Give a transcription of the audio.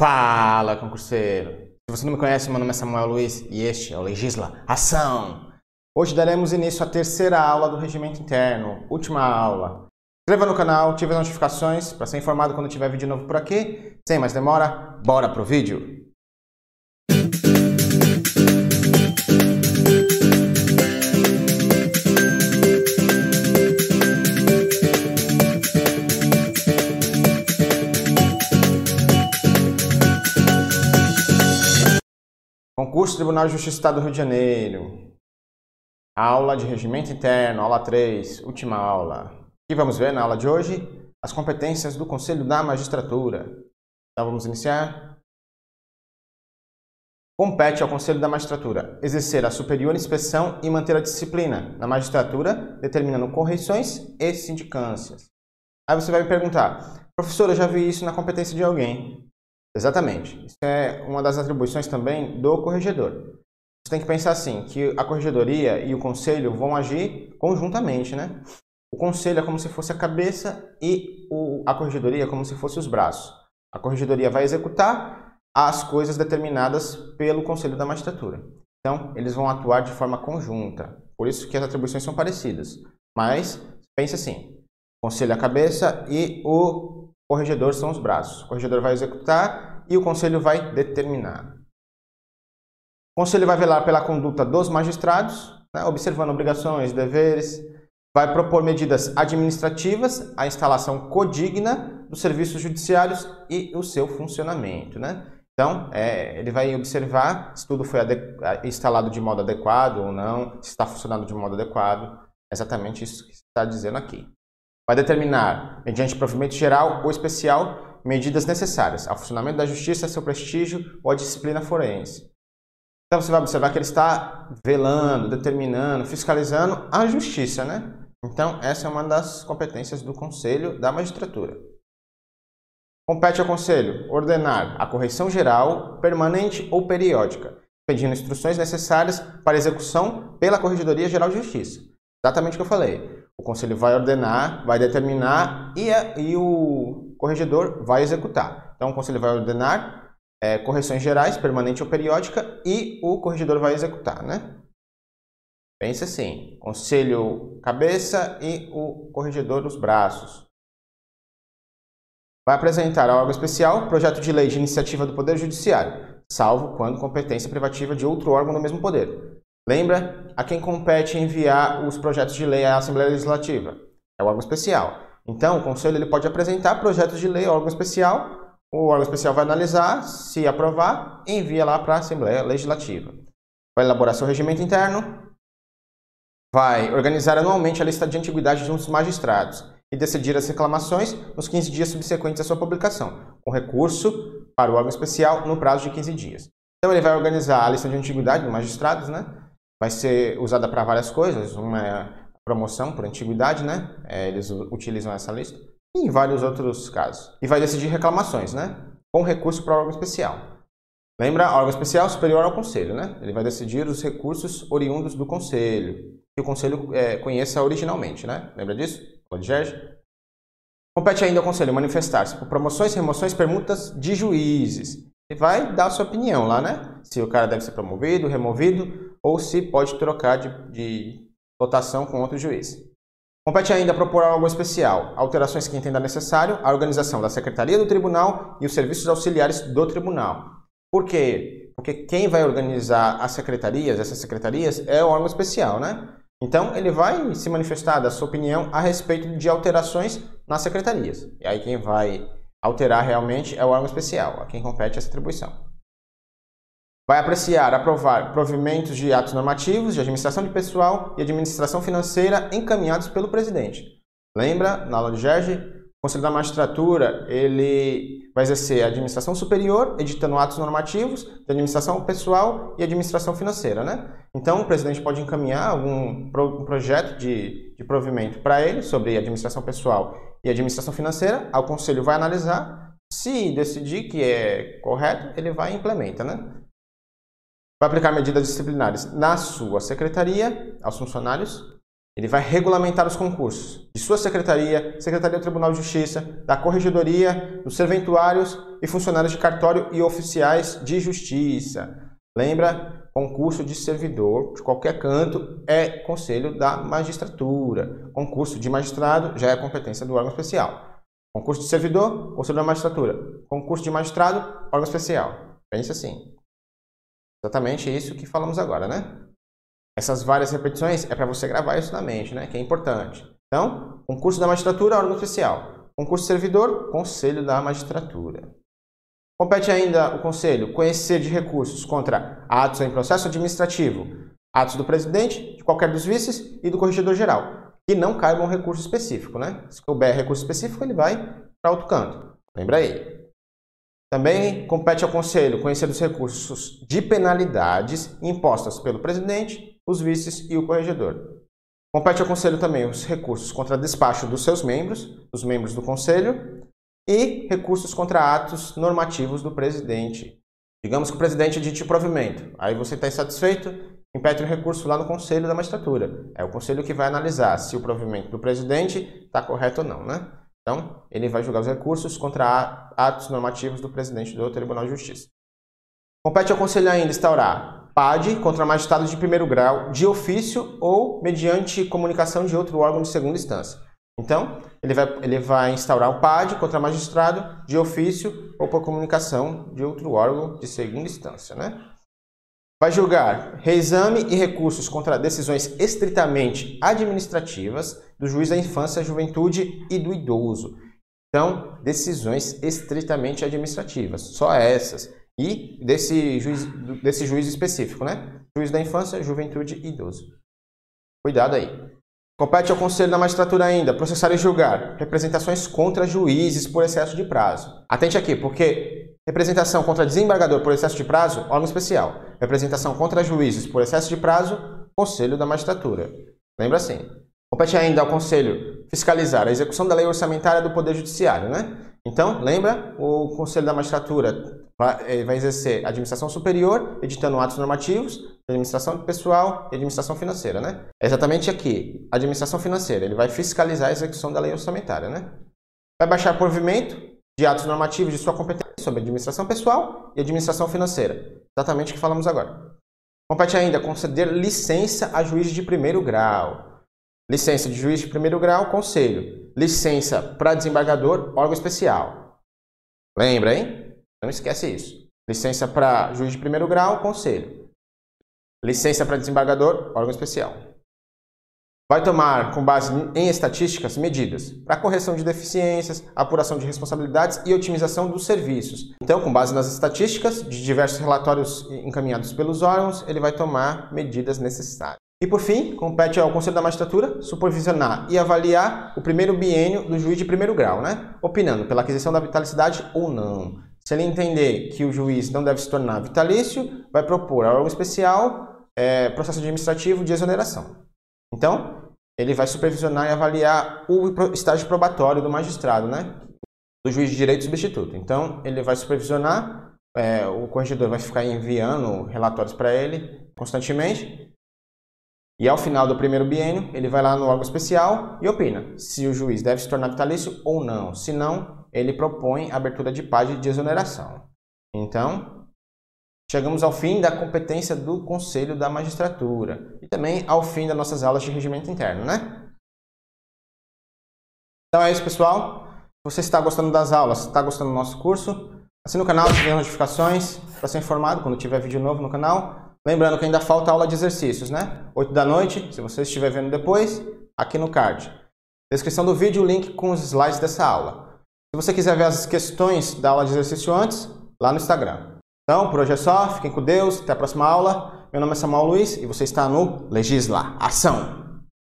Fala, concurseiro! Se você não me conhece, meu nome é Samuel Luiz e este é o Legisla Ação! Hoje daremos início à terceira aula do Regimento Interno, última aula. Inscreva no canal, ative as notificações para ser informado quando tiver vídeo novo por aqui. Sem mais demora, bora pro vídeo! Concurso Tribunal de Justiça do Estado do Rio de Janeiro. Aula de Regimento Interno, aula 3, última aula. E vamos ver na aula de hoje as competências do Conselho da Magistratura. Então vamos iniciar. Compete ao Conselho da Magistratura exercer a superior inspeção e manter a disciplina na magistratura, determinando correições e sindicâncias. Aí você vai me perguntar, professor, eu já vi isso na competência de alguém. Exatamente. Isso é uma das atribuições também do corregedor. Você tem que pensar assim, que a corregedoria e o conselho vão agir conjuntamente, né? O conselho é como se fosse a cabeça e o, a corregedoria é como se fosse os braços. A corregedoria vai executar as coisas determinadas pelo conselho da magistratura. Então, eles vão atuar de forma conjunta. Por isso que as atribuições são parecidas. Mas, pense assim, o conselho é a cabeça e o corregedor são os braços. O corregedor vai executar e o conselho vai determinar. O conselho vai velar pela conduta dos magistrados, né, observando obrigações, deveres, vai propor medidas administrativas, a instalação codigna dos serviços judiciários e o seu funcionamento. Né? Então, é, ele vai observar se tudo foi instalado de modo adequado ou não, se está funcionando de modo adequado. Exatamente isso que está dizendo aqui vai determinar, mediante provimento geral ou especial, medidas necessárias ao funcionamento da justiça, seu prestígio ou à disciplina forense. Então você vai observar que ele está velando, determinando, fiscalizando a justiça, né? Então essa é uma das competências do Conselho da Magistratura. Compete ao Conselho ordenar a correção geral, permanente ou periódica, pedindo instruções necessárias para execução pela Corregedoria Geral de Justiça. Exatamente o que eu falei. O conselho vai ordenar, vai determinar e, a, e o corregedor vai executar. Então, o conselho vai ordenar é, correções gerais, permanente ou periódica, e o corregedor vai executar, né? Pense assim, conselho cabeça e o corregedor os braços. Vai apresentar ao órgão especial projeto de lei de iniciativa do Poder Judiciário, salvo quando competência privativa de outro órgão do mesmo poder. Lembra? A quem compete enviar os projetos de lei à Assembleia Legislativa? É o órgão especial. Então, o Conselho ele pode apresentar projetos de lei ao órgão especial, o órgão especial vai analisar, se aprovar, envia lá para a Assembleia Legislativa. Vai elaborar seu regimento interno, vai organizar anualmente a lista de antiguidade de uns magistrados e decidir as reclamações nos 15 dias subsequentes à sua publicação, com recurso para o órgão especial no prazo de 15 dias. Então ele vai organizar a lista de antiguidade dos magistrados, né? Vai ser usada para várias coisas. Uma é promoção por antiguidade, né? É, eles utilizam essa lista. E em vários outros casos. E vai decidir reclamações, né? Com recurso para órgão especial. Lembra, órgão especial superior ao conselho, né? Ele vai decidir os recursos oriundos do conselho, que o conselho é, conheça originalmente, né? Lembra disso? Gerge? Compete ainda ao conselho manifestar-se por promoções, remoções, permutas de juízes. E vai dar sua opinião lá, né? Se o cara deve ser promovido, removido, ou se pode trocar de, de votação com outro juiz. Compete ainda propor algo especial, alterações que entenda necessário, a organização da Secretaria do Tribunal e os serviços auxiliares do Tribunal. Por quê? Porque quem vai organizar as secretarias, essas secretarias, é o órgão especial, né? Então, ele vai se manifestar da sua opinião a respeito de alterações nas secretarias. E aí quem vai alterar realmente é o órgão especial, a quem compete essa atribuição. Vai apreciar, aprovar provimentos de atos normativos de administração de pessoal e administração financeira encaminhados pelo presidente. Lembra, na aula de Gerge, o Conselho da Magistratura ele vai exercer a administração superior, editando atos normativos de administração pessoal e administração financeira. Né? Então, o presidente pode encaminhar algum pro, projeto de, de provimento para ele sobre administração pessoal e administração financeira. O Conselho vai analisar. Se decidir que é correto, ele vai e implementa. Né? Vai aplicar medidas disciplinares na sua secretaria, aos funcionários, Ele vai regulamentar os concursos de sua secretaria, Secretaria do Tribunal de Justiça, da Corregedoria, dos serventuários e funcionários de cartório e oficiais de justiça. Lembra? Concurso de servidor de qualquer canto é conselho da magistratura. Concurso de magistrado já é competência do órgão especial. Concurso de servidor, conselho da magistratura. Concurso de magistrado, órgão especial. Pense assim. Exatamente isso que falamos agora, né? Essas várias repetições é para você gravar isso na mente, né? Que é importante. Então, concurso da magistratura, órgão especial. Concurso de servidor, conselho da magistratura. Compete ainda o conselho conhecer de recursos contra atos em processo administrativo, atos do presidente, de qualquer dos vices e do corregedor geral, que não caibam um recurso específico, né? Se couber recurso específico, ele vai para outro canto. Lembra aí. Também compete ao Conselho conhecer os recursos de penalidades impostas pelo presidente, os vices e o corregedor. Compete ao Conselho também os recursos contra despacho dos seus membros, dos membros do Conselho, e recursos contra atos normativos do presidente. Digamos que o presidente dite o provimento, aí você está insatisfeito, impede o recurso lá no Conselho da Magistratura. É o Conselho que vai analisar se o provimento do presidente está correto ou não, né? Então, ele vai julgar os recursos contra atos normativos do presidente do Tribunal de Justiça. Compete ao Conselho ainda instaurar PAD contra magistrado de primeiro grau, de ofício ou mediante comunicação de outro órgão de segunda instância. Então, ele vai, ele vai instaurar o PAD contra magistrado de ofício ou por comunicação de outro órgão de segunda instância. Né? Vai julgar reexame e recursos contra decisões estritamente administrativas do juiz da infância, juventude e do idoso. Então, decisões estritamente administrativas, só essas. E desse juiz, desse juiz específico, né? Juiz da infância, juventude e idoso. Cuidado aí. Compete ao Conselho da Magistratura ainda processar e julgar representações contra juízes por excesso de prazo. Atente aqui, porque representação contra desembargador por excesso de prazo, órgão especial. Representação contra juízes por excesso de prazo, Conselho da Magistratura. Lembra assim. Compete ainda ao Conselho fiscalizar a execução da lei orçamentária do Poder Judiciário, né? Então, lembra? O Conselho da Magistratura vai, vai exercer administração superior, editando atos normativos, administração pessoal e administração financeira, né? É exatamente aqui, administração financeira, ele vai fiscalizar a execução da lei orçamentária, né? Vai baixar provimento de atos normativos de sua competência sobre administração pessoal e administração financeira, exatamente o que falamos agora. Compete ainda conceder licença a juiz de primeiro grau. Licença de juiz de primeiro grau, conselho. Licença para desembargador, órgão especial. Lembra, hein? Não esquece isso. Licença para juiz de primeiro grau, conselho. Licença para desembargador, órgão especial. Vai tomar, com base em estatísticas, medidas para correção de deficiências, apuração de responsabilidades e otimização dos serviços. Então, com base nas estatísticas de diversos relatórios encaminhados pelos órgãos, ele vai tomar medidas necessárias. E por fim, compete ao Conselho da Magistratura supervisionar e avaliar o primeiro biênio do juiz de primeiro grau, né? opinando pela aquisição da vitaliciedade ou não. Se ele entender que o juiz não deve se tornar vitalício, vai propor ao órgão especial é, processo administrativo de exoneração. Então, ele vai supervisionar e avaliar o estágio probatório do magistrado, né? do juiz de direito substituto. Então, ele vai supervisionar, é, o corregedor vai ficar enviando relatórios para ele constantemente. E ao final do primeiro biênio, ele vai lá no órgão especial e opina se o juiz deve se tornar vitalício ou não. Se não, ele propõe a abertura de página de exoneração. Então, chegamos ao fim da competência do Conselho da Magistratura e também ao fim das nossas aulas de regimento interno, né? Então é isso, pessoal. Se você está gostando das aulas, está gostando do nosso curso, assine o canal, ative as notificações para ser informado quando tiver vídeo novo no canal. Lembrando que ainda falta aula de exercícios, né? 8 da noite, se você estiver vendo depois, aqui no card. Descrição do vídeo, link com os slides dessa aula. Se você quiser ver as questões da aula de exercício antes, lá no Instagram. Então, por hoje é só. Fiquem com Deus. Até a próxima aula. Meu nome é Samuel Luiz e você está no Legisla Ação.